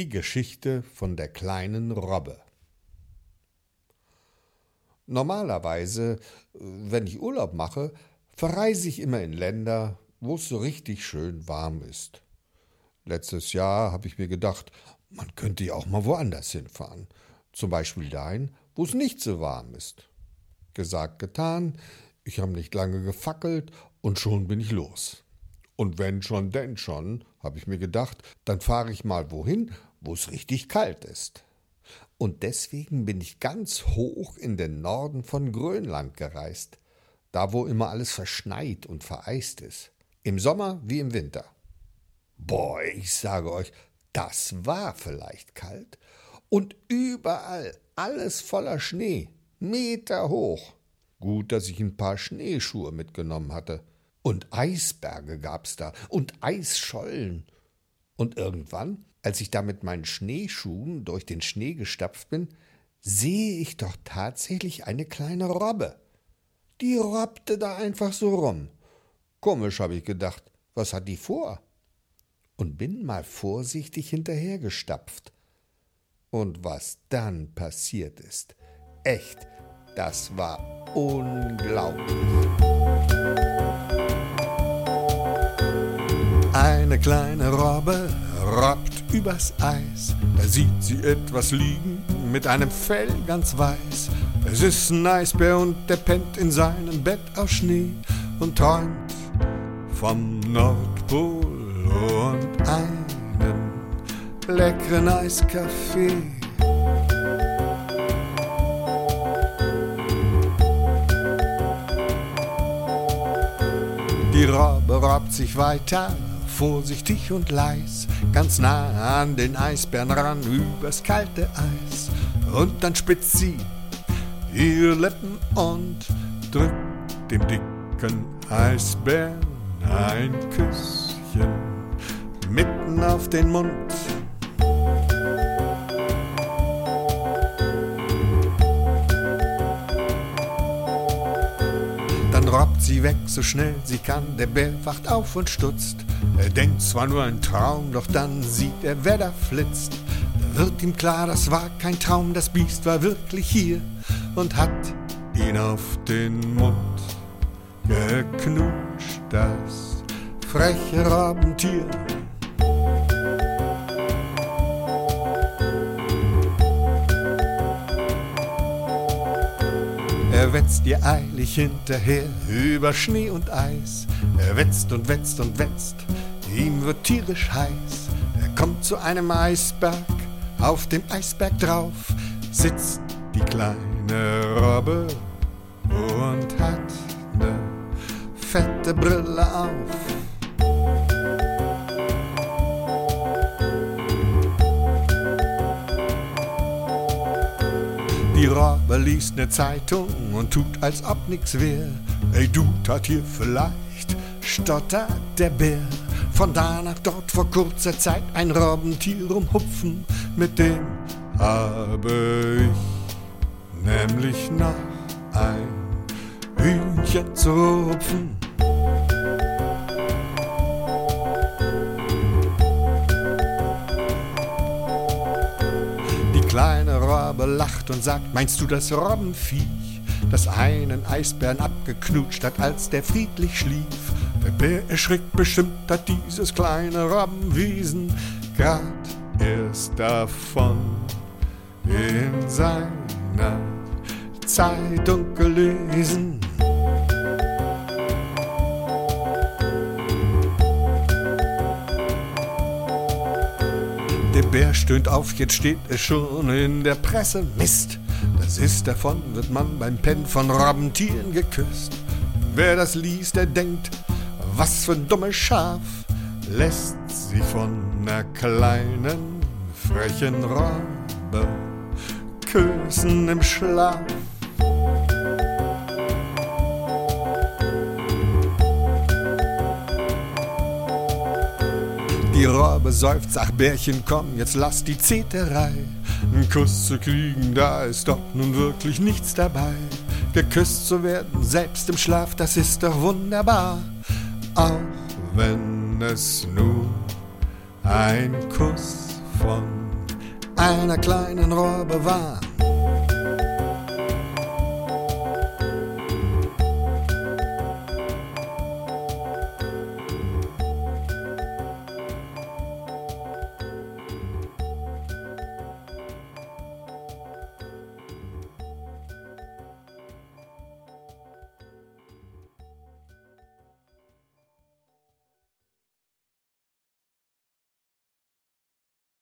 Die Geschichte von der kleinen Robbe. Normalerweise, wenn ich Urlaub mache, verreise ich immer in Länder, wo es so richtig schön warm ist. Letztes Jahr habe ich mir gedacht, man könnte ja auch mal woanders hinfahren. Zum Beispiel dahin, wo es nicht so warm ist. Gesagt, getan, ich habe nicht lange gefackelt und schon bin ich los. Und wenn schon, denn schon, habe ich mir gedacht, dann fahre ich mal wohin, wo es richtig kalt ist. Und deswegen bin ich ganz hoch in den Norden von Grönland gereist, da wo immer alles verschneit und vereist ist, im Sommer wie im Winter. Boah, ich sage euch, das war vielleicht kalt. Und überall alles voller Schnee, Meter hoch. Gut, dass ich ein paar Schneeschuhe mitgenommen hatte. Und Eisberge gab's da und Eisschollen. Und irgendwann, als ich da mit meinen Schneeschuhen durch den Schnee gestapft bin, sehe ich doch tatsächlich eine kleine Robbe. Die robbte da einfach so rum. Komisch, habe ich gedacht, was hat die vor? Und bin mal vorsichtig hinterhergestapft. Und was dann passiert ist, echt, das war unglaublich. Eine kleine Robbe robbt übers Eis. Da sieht sie etwas liegen mit einem Fell ganz weiß. Es ist ein Eisbär und der pennt in seinem Bett aus Schnee und träumt vom Nordpol und einem leckeren Eiskaffee. Die Robbe robbt sich weiter vorsichtig und leis, ganz nah an den Eisbären ran, übers kalte Eis. Und dann spitzt sie ihre Lippen und drückt dem dicken Eisbären ein Küsschen mitten auf den Mund. Dann robbt sie weg, so schnell sie kann, der Bär wacht auf und stutzt er denkt zwar nur ein Traum, doch dann sieht er, wer da flitzt. Da wird ihm klar, das war kein Traum, das Biest war wirklich hier und hat ihn auf den Mund geknutscht, das freche Rabentier. Er wetzt ihr eilig hinterher über Schnee und Eis. Er wetzt und wetzt und wetzt, ihm wird tierisch heiß. Er kommt zu einem Eisberg, auf dem Eisberg drauf sitzt die kleine Robbe und hat ne fette Brille auf. Die Robbe liest ne Zeitung und tut, als ob nix wär. Ey, du tat hier vielleicht, stottert der Bär. Von da nach dort vor kurzer Zeit ein Robbentier umhupfen, mit dem habe ich nämlich noch ein Hühnchen zu rupfen. Kleine Robbe lacht und sagt, meinst du das Robbenviech, das einen Eisbären abgeknutscht hat, als der friedlich schlief? Der Bär erschrickt bestimmt, hat dieses kleine Robbenwesen grad erst davon in seiner Zeitung gelesen. Bär stöhnt auf, jetzt steht es schon in der Presse. Mist, das ist davon, wird man beim Pen von Robbentieren geküsst. Wer das liest, der denkt, was für ein dummes Schaf lässt sich von ner kleinen, frechen Robbe küssen im Schlaf. Die Robbe seufzt, ach Bärchen, komm, jetzt lass die Zeterei. Ein Kuss zu kriegen, da ist doch nun wirklich nichts dabei. Geküsst zu werden, selbst im Schlaf, das ist doch wunderbar. Auch wenn es nur ein Kuss von einer kleinen Robbe war.